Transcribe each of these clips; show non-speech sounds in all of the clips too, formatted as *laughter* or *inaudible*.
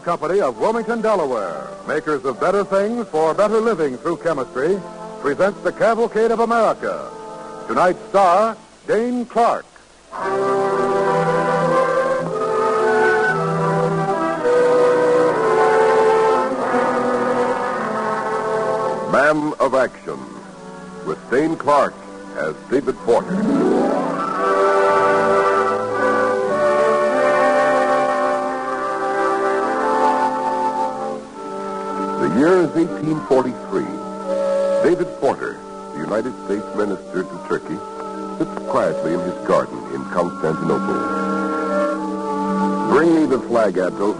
Company of Wilmington, Delaware, makers of better things for better living through chemistry, presents the Cavalcade of America. Tonight's star, Dane Clark. Man of Action, with Dane Clark as David Porter. Year is 1843. David Porter, the United States minister to Turkey, sits quietly in his garden in Constantinople. Bring me the flag, Abdul.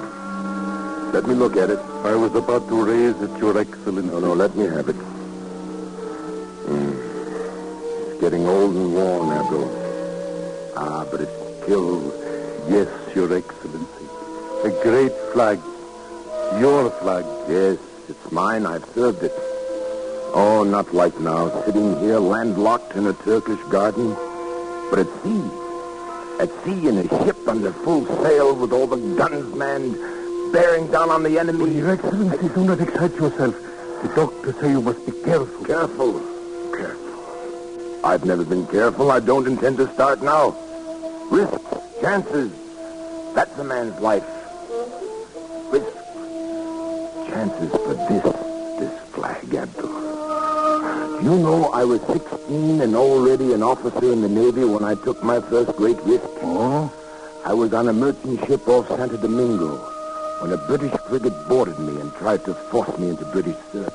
Let me look at it. I was about to raise it, Your Excellency. No, no, let me have it. Hmm. It's getting old and worn, Abdul. Ah, but it's still... Yes, Your Excellency. A great flag. Your flag. Yes, it's mine. I've served it. Oh, not like now, sitting here landlocked in a Turkish garden, but at sea. At sea in a ship under full sail with all the guns manned, bearing down on the enemy. Your Excellency, do not excite yourself. The doctor say you must be careful. Careful. Careful. I've never been careful. I don't intend to start now. Risks, chances. That's a man's life. Risks, chances for this, this flag, Abdul. You know I was 16 and already an officer in the Navy when I took my first great risk? Oh? I was on a merchant ship off Santo Domingo when a British frigate boarded me and tried to force me into British service.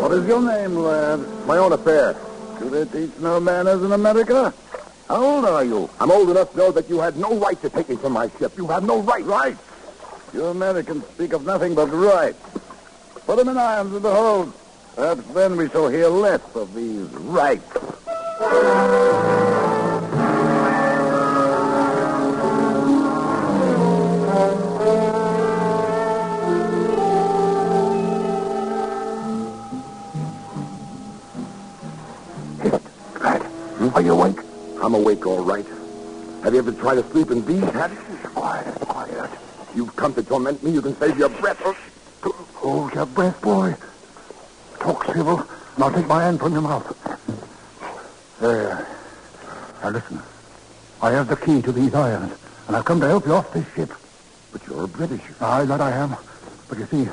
What is your name, lad? My own affair. Do they teach no manners in America? How old are you? I'm old enough to know that you had no right to take me from my ship. You have no right. Right? You Americans speak of nothing but right. Put them in irons the hold. Perhaps then we shall hear less of these rights. Are you awake? I'm awake, all right. Have you ever tried to sleep in these habits? Quiet, quiet. You've come to torment me. You can save your breath. Hold your breath, boy. Talk civil, and I'll take my hand from your mouth. There. Now listen. I have the key to these irons, and I've come to help you off this ship. But you're a Britisher. Aye, that I am. But you see,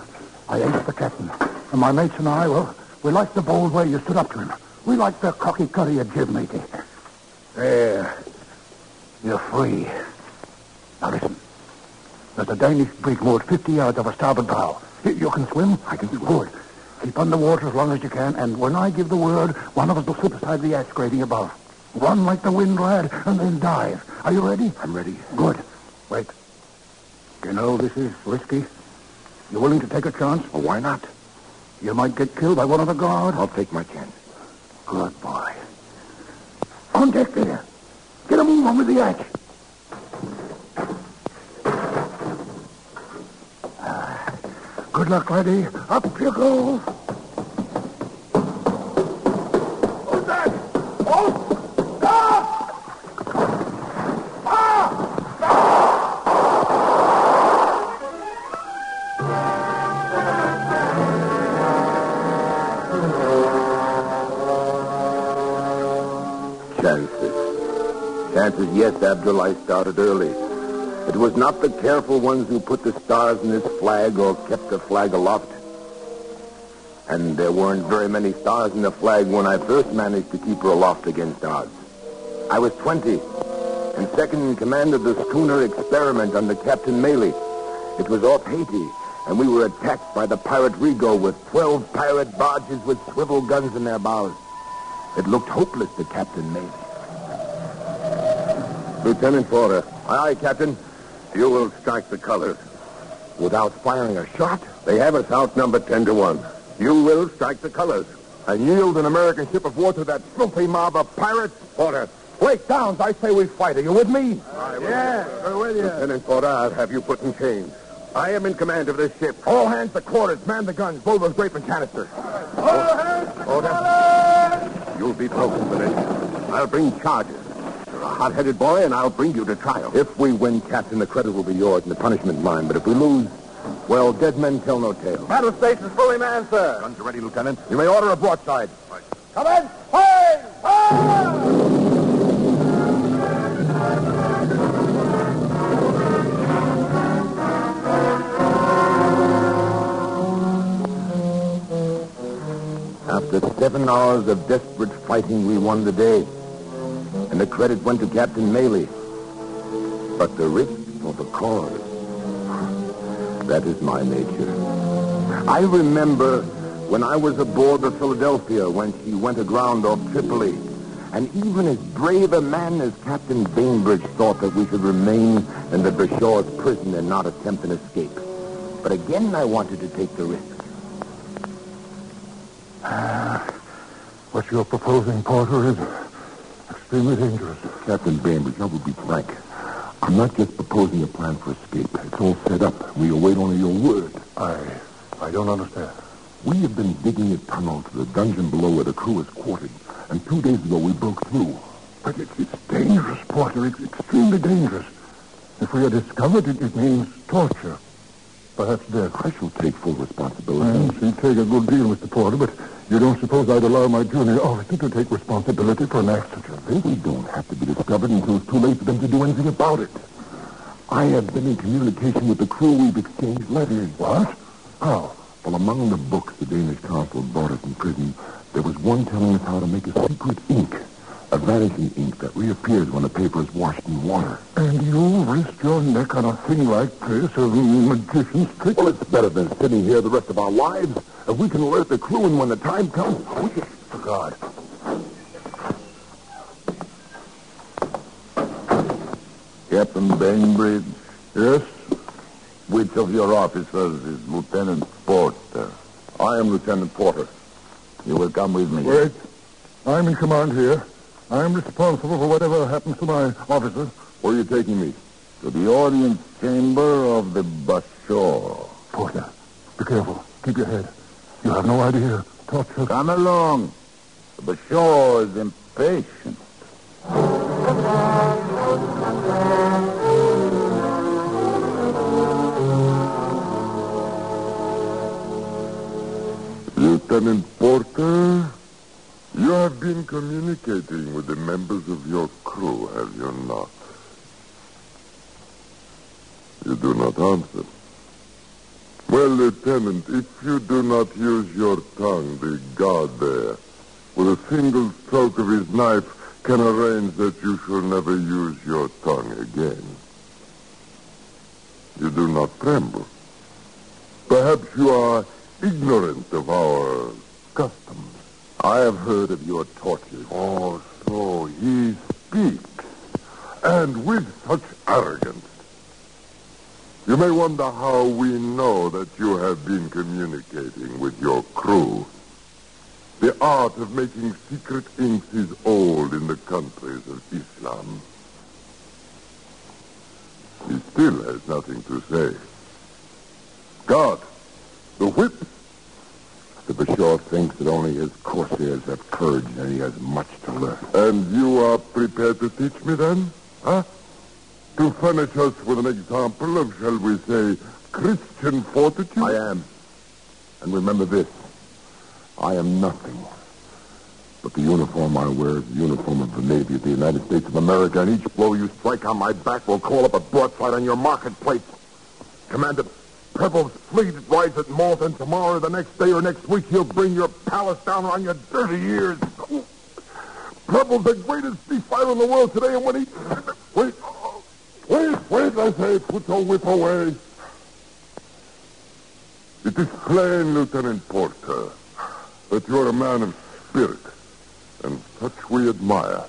I ain't the captain. And my mates and I, well, we like the bold way you stood up to him. We like the cocky cut of your jib, matey. There. You're free. Now listen. There's a Danish brig moored 50 yards of our starboard bow. You- You can swim? I can swim. Good. Keep under water as long as you can, and when I give the word, one of us will slip aside the ash grating above. Run like the wind, lad, and then dive. Are you ready? I'm ready. Good. Wait. You know this is risky. You willing to take a chance? Well, why not? You might get killed by one of the guard. I'll take my chance. Good boy. On deck there. Get a move on with the hatch. Ah, Good luck, laddie. Up you go. Yes, Abdul, I started early. It was not the careful ones who put the stars in this flag or kept the flag aloft. And there weren't very many stars in the flag when I first managed to keep her aloft against odds. I was 20 and second in command of the schooner Experiment under Captain Maley. It was off Haiti, and we were attacked by the pirate Rigaud with 12 pirate barges with swivel guns in their bows. It looked hopeless to Captain Maley. Lieutenant Porter. Aye, aye, Captain. You will strike the colors. Without firing a shot? They have us outnumbered ten to one. You will strike the colors. And yield an American ship of war to that filthy mob of pirates? Porter. Break downs. I say we fight. Are you with me? Yes, we're with you. Lieutenant Porter, I'll have you put in chains. I am in command of this ship. All hands to quarters. Man the guns. Blow those grape and canisters. All hands to Order. You'll be broken for this. I'll bring charges. You're a hot-headed boy, and I'll bring you to trial. If we win, Captain, the credit will be yours and the punishment mine. But if we lose, well, dead men tell no tale. Battle station's fully manned, sir. Guns are ready, Lieutenant. You may order a broadside. Come in. Fire! Fire! After seven hours of desperate fighting, we won the day. And the credit went to Captain Maley. But the risk for the cause, that is my nature. I remember when I was aboard the Philadelphia when she went aground off Tripoli. And even as brave a man as Captain Bainbridge thought that we should remain in the Bashaw's prison and not attempt an escape. But again, I wanted to take the risk. Ah, what you're proposing, Porter, is extremely dangerous. Captain Bainbridge, I will be frank. I'm not just proposing a plan for escape. It's all set up. We await only your word. I, I don't understand. We have been digging a tunnel to the dungeon below where the crew is quartered. And two days ago, we broke through. But it's, it's dangerous, Porter. It's extremely dangerous. If we are discovered, it, it means torture. Perhaps death. I shall take full responsibility. Yes, you take a good deal, Mr. Porter, but you don't suppose I'd allow my junior officer to take responsibility for an act such as this? We don't have to be discovered until it's too late for them to do anything about it. I have been in communication with the crew. We've exchanged letters. What? How? Well, among the books the Danish consul brought us in prison, there was one telling us how to make a secret ink. A vanishing ink that reappears when the paper is washed in water. And you risk your neck on a thing like this, a magician's trick? Well, it's better than sitting here the rest of our lives. If we can alert the crew, and when the time comes, we can... For God. Captain Bainbridge, Yes? which of your officers is Lieutenant Porter? I am Lieutenant Porter. You will come with me. Wait. I'm in command here. I'm responsible for whatever happens to my officer. Where are you taking me? To the audience chamber of the Bashaw. Porter, be careful. Keep your head. You have no idea. Torture. Come along. The Bashaw is impatient. Lieutenant Porter, you have been communicating with the members of your crew, have you not? You do not answer. Well, Lieutenant, if you do not use your tongue, the guard there, with a single stroke of his knife, can arrange that you shall never use your tongue again. You do not tremble. Perhaps you are ignorant of our customs. I have heard of your tortures. Oh, so he speaks. And with such arrogance. You may wonder how we know that you have been communicating with your crew. The art of making secret inks is old in the countries of Islam. He still has nothing to say. God, the whip. The Bashaw thinks that only his corsairs have courage and he has much to learn. And you are prepared to teach me then? Huh? To furnish us with an example of, shall we say, Christian fortitude? I am. And remember this. I am nothing. But the uniform I wear is the uniform of the Navy of the United States of America, and each blow you strike on my back will call up a broadside on your marketplace. Commander Preble's fleet rides at and tomorrow, the next day, or next week, he'll bring your palace down on your dirty ears. Preble's the greatest sea fighter in the world today, and when he... Wait, wait, wait, I say, put your whip away. It is plain, Lieutenant Porter, that you're a man of spirit, and such we admire.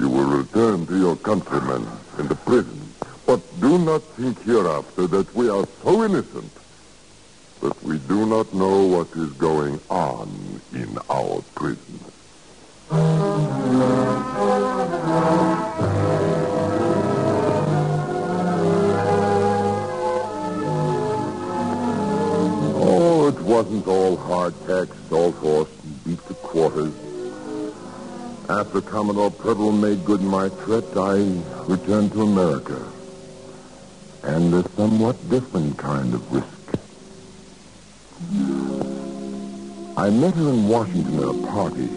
You will return to your countrymen in the prison, but do not think hereafter that we are so innocent that we do not know what is going on in our prisons. Oh, it wasn't all hard tack, salt horse, and beat to quarters. After Commodore Preble made good my threat, I returned to America. And a somewhat different kind of risk. I met her in Washington at a party.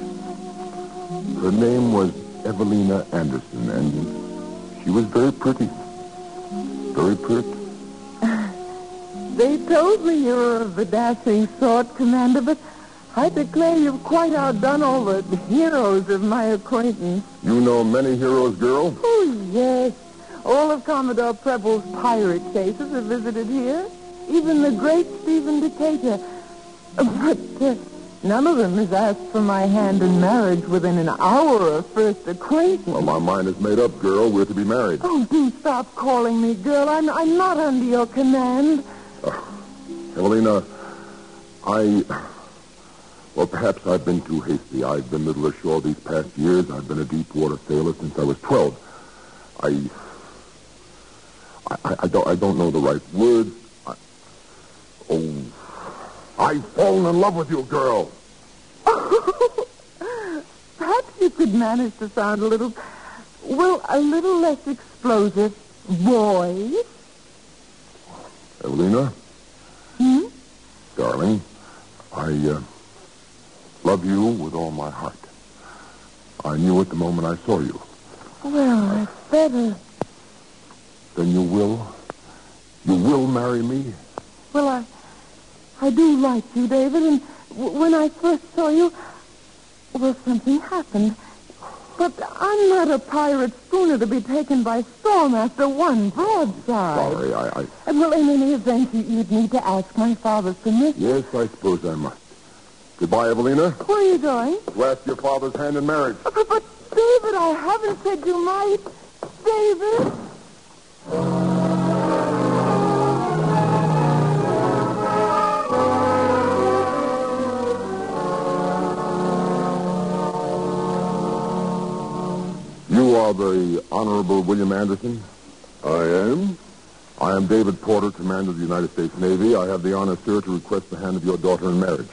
Her name was Evelina Anderson, and she was very pretty. Very pretty. *laughs* They told me you were of the dashing sort, Commander, but I declare you've quite outdone all the heroes of my acquaintance. You know many heroes, girl? Oh, yes. All of Commodore Preble's pirate cases are visited here. Even the great Stephen Decatur. But uh, none of them has asked for my hand in marriage within an hour of first acquaintance. Well, my mind is made up, girl. We're to be married. Oh, do stop calling me girl. I'm, I'm not under your command. Evelina, I... Well, perhaps I've been too hasty. I've been little ashore these past years. I've been a deep water sailor since I was 12. I... I, I don't, I don't know the right word. I, oh, I've fallen in love with you, girl. *laughs* Perhaps you could manage to sound a little, well, a little less explosive. Boy. Evelina? Hmm? Darling, I, uh, love you with all my heart. I knew it the moment I saw you. Well, that's better. Then you will? You will marry me? Well, I, I do like you, David, and w- when I first saw you, well, something happened. But I'm not a pirate schooner to be taken by storm after one broadside. Sorry, I, I... And, well, in any event, you- you'd need to ask my father's permission. Yes, I suppose I must. Goodbye, Evelina. Where are you going? To ask your father's hand in marriage. But, but, David, I haven't said you might. David? The Honorable William Anderson? I am? I am David Porter, Commander of the United States Navy. I have the honor, sir, to request the hand of your daughter in marriage.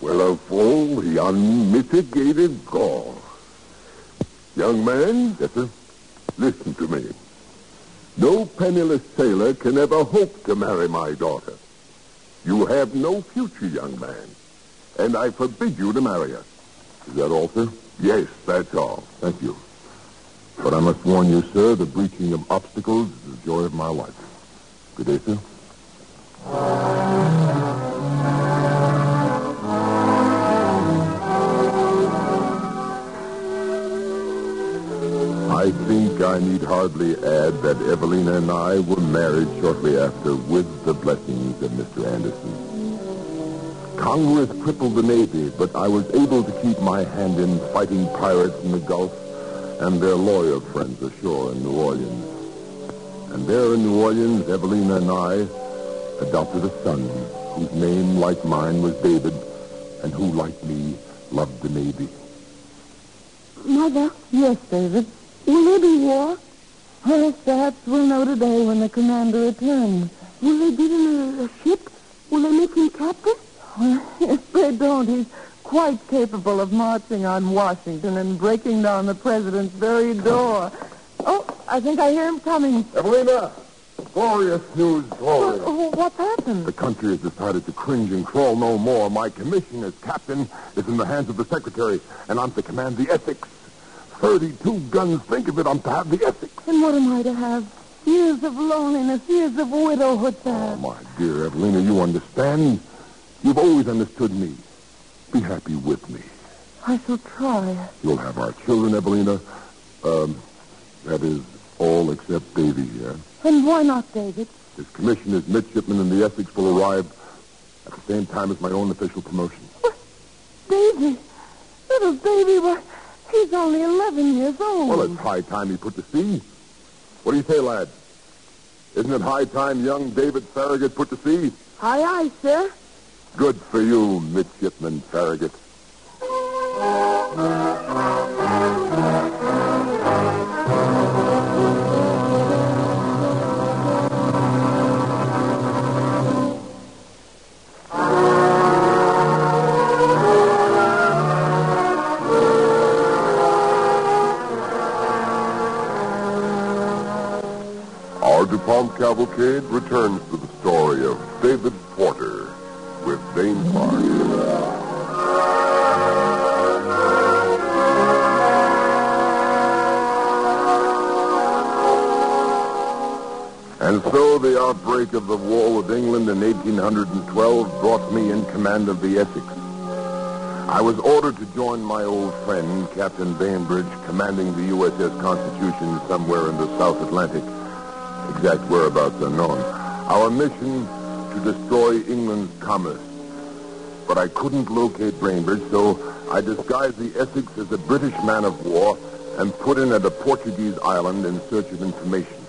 Well, of all the unmitigated gall. Young man, Yes, sir? listen to me. No penniless sailor can ever hope to marry my daughter. You have no future, young man. And I forbid you to marry her. Is that all, sir? Yes, that's all. Thank you. But I must warn you, sir, the breaching of obstacles is the joy of my life. Good day, sir. I think I need hardly add that Evelina and I were married shortly after with the blessings of Mr. Anderson. Congress crippled the Navy, but I was able to keep my hand in fighting pirates in the Gulf and their loyal friends ashore in New Orleans. And there in New Orleans, Evelina and I adopted a son whose name, like mine, was David, and who, like me, loved the Navy. Mother? Yes, David. Will there be war? Yes, perhaps we'll know today when the commander returns. Will they get him a, a ship? Will they make him captain? *laughs* if they don't, he's quite capable of marching on Washington and breaking down the president's very door. Oh, I think I hear him coming. Evelina! Glorious news, glorious. What, what's happened? The country has decided to cringe and crawl no more. My commission as captain is in the hands of the secretary, and I'm to command the Essex. Thirty-two guns. Think of it. I'm to have the Essex. And what am I to have? Years of loneliness, years of widowhood to Oh, my dear Evelina, you understand. You've always understood me. Be happy with me. I shall try. You'll have our children, Evelina. Um, that is all except Davy here. And why not, David? His commission as midshipman in the Essex will arrive at the same time as my own official promotion. Davy, little baby, why, he's only 11 years old. Well, it's high time he put to sea. What do you say, lad? Isn't it high time young David Farragut put to sea? Aye, aye, sir. Good for you, midshipman Farragut. Our DuPont Cavalcade returns to the story of David the outbreak of the war with England in 1812 brought me in command of the Essex. I was ordered to join my old friend, Captain Bainbridge, commanding the USS Constitution somewhere in the South Atlantic. Exact whereabouts unknown. Our mission to destroy England's commerce. But I couldn't locate Bainbridge, so I disguised the Essex as a British man of war and put in at a Portuguese island in search of information.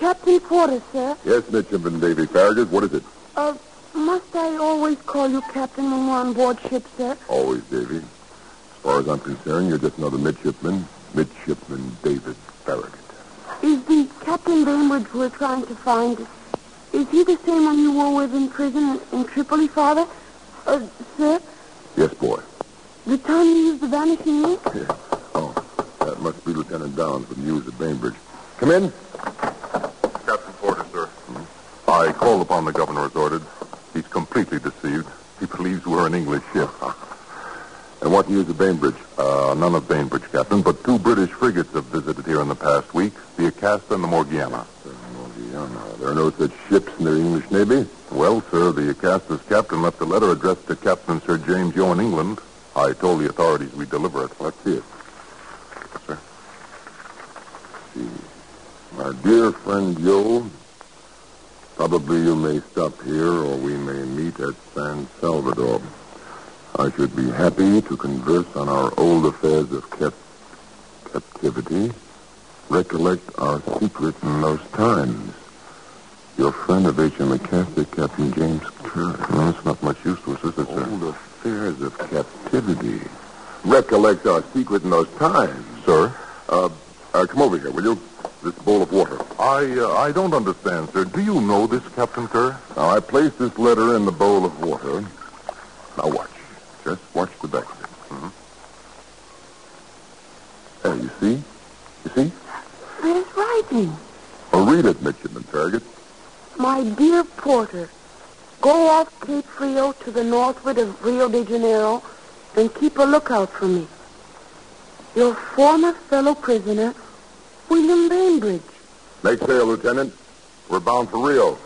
Captain Porter, sir. Yes, Midshipman Davy Farragut, what is it? Uh, must I always call you Captain when we're on board ship, sir? Always, Davy. As far as I'm concerned, you're just another midshipman. Midshipman David Farragut. Is the Captain Bainbridge we're trying to find, is he the same one you were with in prison in Tripoli, Father? Uh, sir, Yes, boy. the time you used the vanishing ink? Yeah. Oh, that must be Lieutenant Downes with news at Bainbridge. Come in. Captain Porter, sir. I called upon the governor as ordered. He's completely deceived. He believes we're an English ship. And what news of Bainbridge? Uh, none of Bainbridge, Captain, but two British frigates have visited here in the past week, the Acasta and the Morgiana. Morgiana. There are no such ships in the English Navy. Well, sir, the Acasta's captain left a letter addressed to Captain Sir James Yeo in England. I told the authorities we'd deliver it. Let's see it. Sir. see. My dear friend Yeo, probably you may stop here or we may meet at San Salvador. I should be happy to converse on our old affairs of cap- captivity. Recollect our secret in those times. Your friend of H.M. Acasta, Captain James Kerr. Well, it's not much use to us, is it, sir? Old affairs of captivity. Recollect our secret in those times. Sir? Uh, uh, come over here, will you? This bowl of water. I, uh, I don't understand, sir. Do you know this, Captain Kerr? Now, I placed this letter in the bowl of water. Now, watch. Just watch the back of it. Mhm. There, you see? You see? There's writing. Well, read it, Midshipman Farragut. My dear Porter, go off Cape Frio to the northward of Rio de Janeiro and keep a lookout for me. Your former fellow prisoner, William Bainbridge. Make sail, Lieutenant. We're bound for Rio.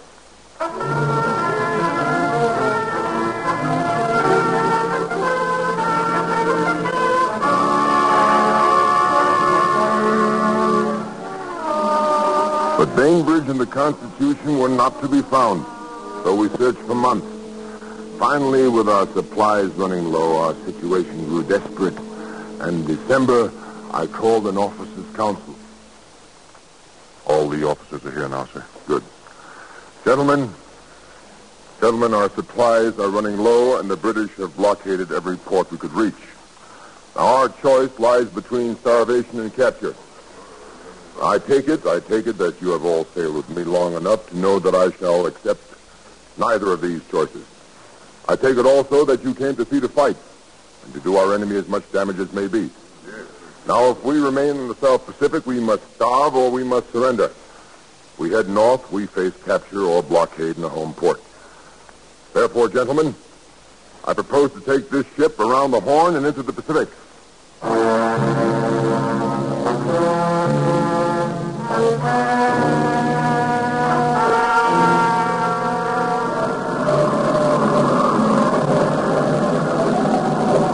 But Bainbridge and the Constitution were not to be found, so we searched for months. Finally, with our supplies running low, our situation grew desperate. And in December, I called an officers' council. The officers are here now, sir. Good. Gentlemen, gentlemen, our supplies are running low, and the British have blockaded every port we could reach. Now, our choice lies between starvation and capture. I take it, I take it that you have all sailed with me long enough to know that I shall accept neither of these choices. I take it also that you came to see the fight and to do our enemy as much damage as may be. Now, if we remain in the South Pacific, we must starve or we must surrender. We head north, we face capture or blockade in the home port. Therefore, gentlemen, I propose to take this ship around the Horn and into the Pacific.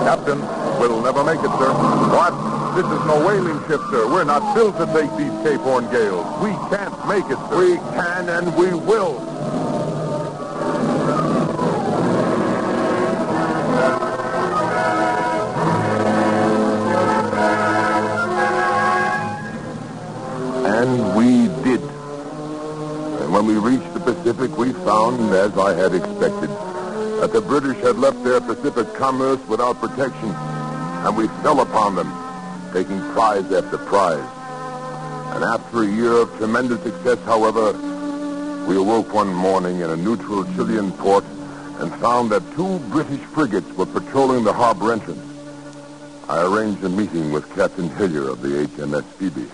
Captain, we'll never make it, sir. What? This is no whaling ship, sir. We're not built to take these Cape Horn gales. We can't make it, sir. We can and we will. And we did. And when we reached the Pacific, we found, as I had expected, that the British had left their Pacific commerce without protection. And we fell upon them, taking prize after prize. And after a year of tremendous success, however, we awoke one morning in a neutral Chilean port and found that two British frigates were patrolling the harbor entrance. I arranged a meeting with Captain Hillyar of the HMS Phoebe.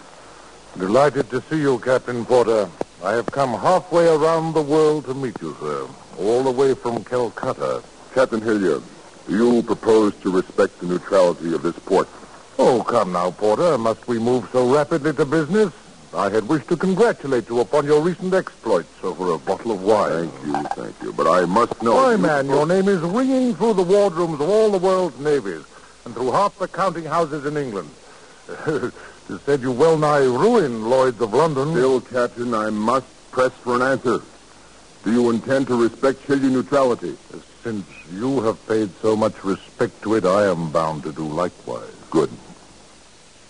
Delighted to see you, Captain Porter. I have come halfway around the world to meet you, sir. All the way from Calcutta. Captain Hillyar, do you propose to respect the neutrality of this port? Oh, come now, Porter. Must we move so rapidly to business? I had wished to congratulate you upon your recent exploits over a bottle of wine. Thank you, thank you. But I must know... Why, you- man, your name is ringing through the wardrooms of all the world's navies and through half the counting houses in England. *laughs* It said you well nigh ruined Lloyd's of London. Still, Captain, I must press for an answer. Do you intend to respect Chilean neutrality? Since you have paid so much respect to it, I am bound to do likewise. Good.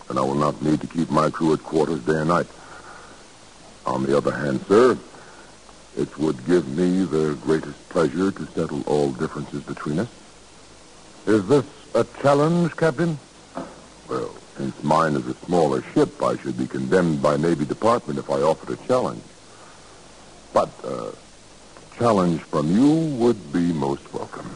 And I will not need to keep my crew at quarters day and night. On the other hand, sir, it would give me the greatest pleasure to settle all differences between us. Is this a challenge, Captain? Well, since mine is a smaller ship, I should be condemned by Navy Department if I offered a challenge. But uh, challenge from you would be most welcome.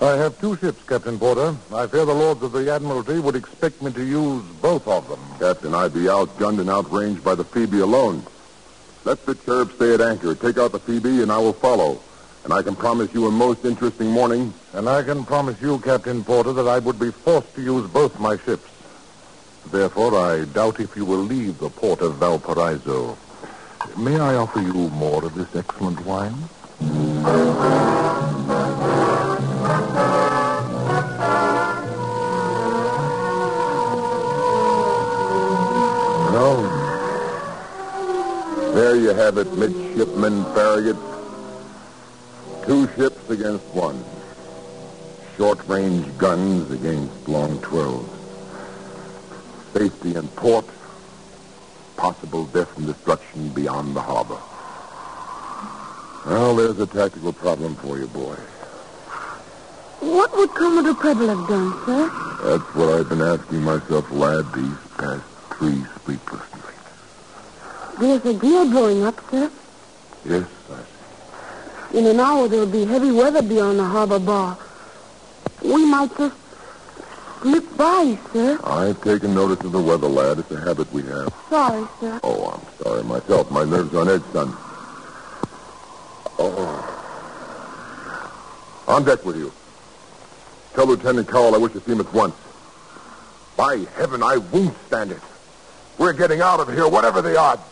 I have two ships, Captain Porter. I fear the Lords of the Admiralty would expect me to use both of them. Captain, I'd be outgunned and outranged by the Phoebe alone. Let the cherub stay at anchor. Take out the Phoebe, and I will follow. And I can promise you a most interesting morning. And I can promise you, Captain Porter, that I would be forced to use both my ships. Therefore, I doubt if you will leave the port of Valparaiso. May I offer you more of this excellent wine? Have it, midshipmen Farragut. Two ships against one. Short-range guns against long twelves. Safety in port. Possible death and destruction beyond the harbor. Well, there's a tactical problem for you, boy. What would Commodore Preble have done, sir? That's what I've been asking myself, lad, these past three sleepless nights. There's a gale blowing up, sir. Yes, I see. In an hour, there'll be heavy weather beyond the harbor bar. We might just slip by, sir. I've taken notice of the weather, lad. It's a habit we have. Sorry, sir. Oh, I'm sorry myself. My nerves are on edge, son. Oh. On deck with you. Tell Lieutenant Cowell I wish to see him at once. By heaven, I won't stand it. We're getting out of here, whatever the odds.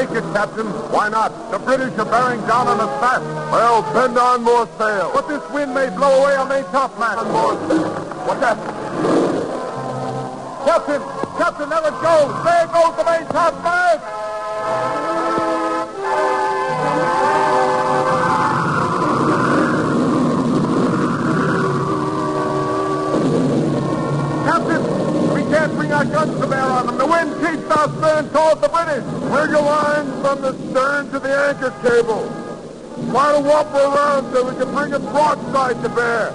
take it, Captain. Why not? The British are bearing down on us fast. Well, bend on more sail. But this wind may blow away our main topmast. On more sail. What's that? Captain! Captain, let it go! There goes the main topmast! Captain, we can't bring our guns to bear on them. The wind keeps our stern towards the British. Rig a line from the stern to the anchor cable. Try to warp around so we can bring it broadside to bear.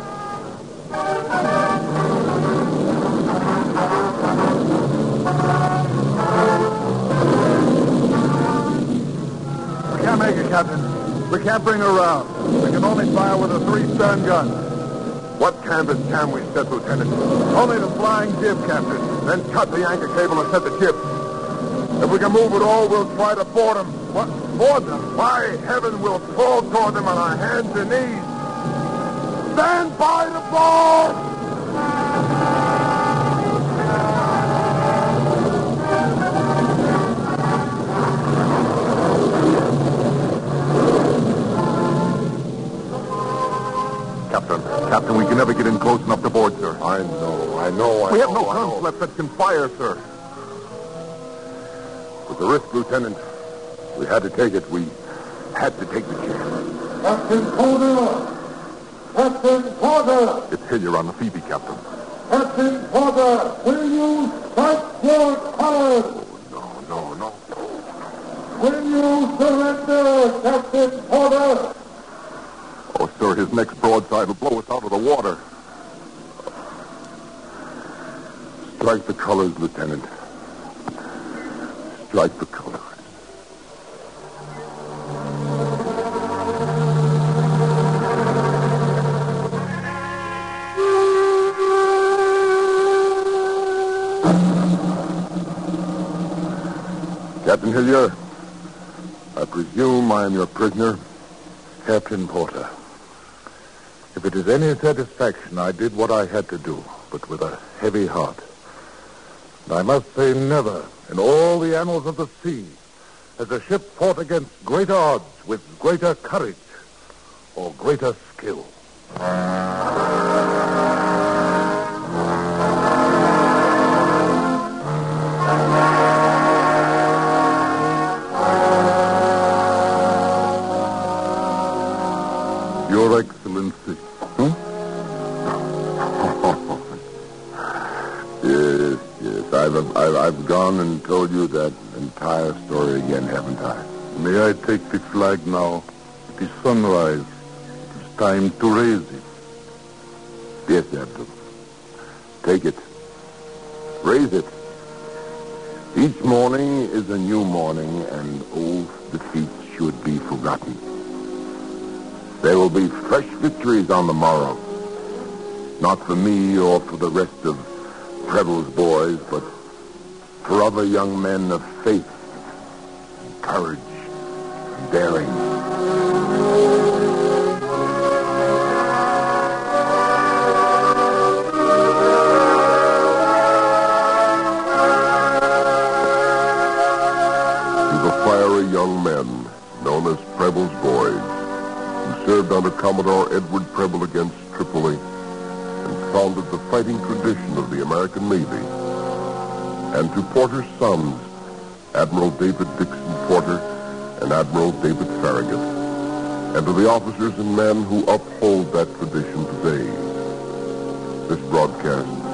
We can't make it, Captain. We can't bring her around. We can only fire with a three stern gun. What canvas can we set, Lieutenant? Only the flying jib, Captain. Then cut the anchor cable and set the jib. If we can move at all, we'll try to board them. What? Board them? By heaven, we'll crawl toward them on our hands and knees. Stand by the ball! Captain, Captain, we can never get in close enough to board, sir. I know, I know, I we know. have no guns left that can fire, sir. With the risk, Lieutenant, we had to take it. We had to take the chance. Captain Porter! Captain Porter! It's Hillyar on the Phoebe, Captain. Captain Porter! Will you strike your colors? Oh, no, no, no. Will you surrender, Captain Porter? Oh, sir, his next broadside will blow us out of the water. Strike the colors, Lieutenant. Strike the colors. Captain Hillyar, I presume I am your prisoner. Captain Porter, if it is any satisfaction, I did what I had to do, but with a heavy heart. And I must say never, in all the annals of the sea, has a ship fought against greater odds with greater courage or greater skill. Your Excellency. I've, I've, I've gone and told you that entire story again, haven't I? May I take the flag now? It is sunrise. It is time to raise it. Yes, Abdul. Take it. Raise it. Each morning is a new morning, and old defeats should be forgotten. There will be fresh victories on the morrow. Not for me or for the rest of Preble's boys, but for other young men of faith, and courage, and daring. to the fiery young men known as Preble's boys, who served under Commodore Edward Preble against Tripoli and founded the fighting tradition of the American Navy, and to Porter's sons, Admiral David Dixon Porter and Admiral David Farragut, and to the officers and men who uphold that tradition today. This broadcast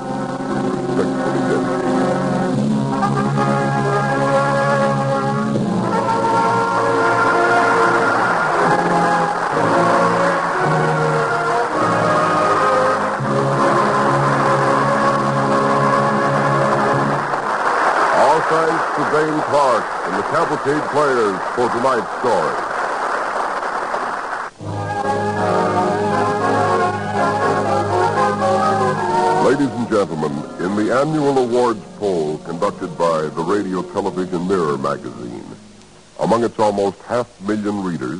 thanks to Dane Clark and the Cavalcade players for tonight's story. Ladies and gentlemen, in the annual awards poll conducted by the Radio Television Mirror magazine, among its almost half million readers,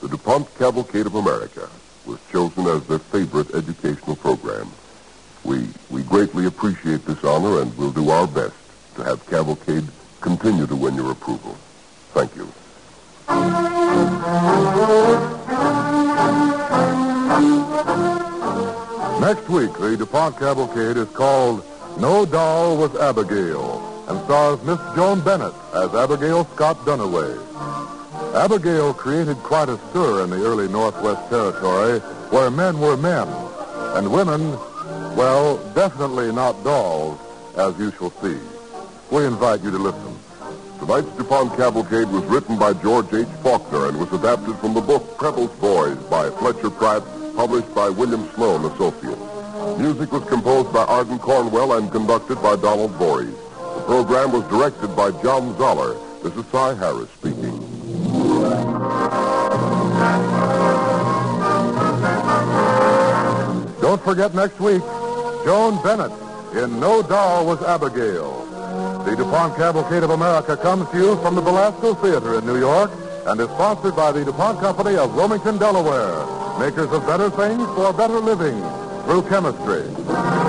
the DuPont Cavalcade of America was chosen as their favorite educational program. We, we greatly appreciate this honor and will do our best to have Cavalcade continue to win your approval. Thank you. Next week, the DuPont Cavalcade is called No Doll Was Abigail and stars Miss Joan Bennett as Abigail Scott Duniway. Abigail created quite a stir in the early Northwest Territory where men were men and women, well, definitely not dolls, as you shall see. We invite you to listen. Tonight's DuPont Cavalcade was written by George H. Faulkner and was adapted from the book Preble's Boys by Fletcher Pratt, published by William Sloane Associates. Music was composed by Ardon Cornwell and conducted by Donald Voorhees. The program was directed by John Zoller. This is Cy Harrice speaking. Don't forget next week, Joan Bennett in No Doll Was Abigail. The DuPont Cavalcade of America comes to you from the Belasco Theater in New York and is sponsored by the DuPont Company of Wilmington, Delaware, makers of better things for better living through chemistry.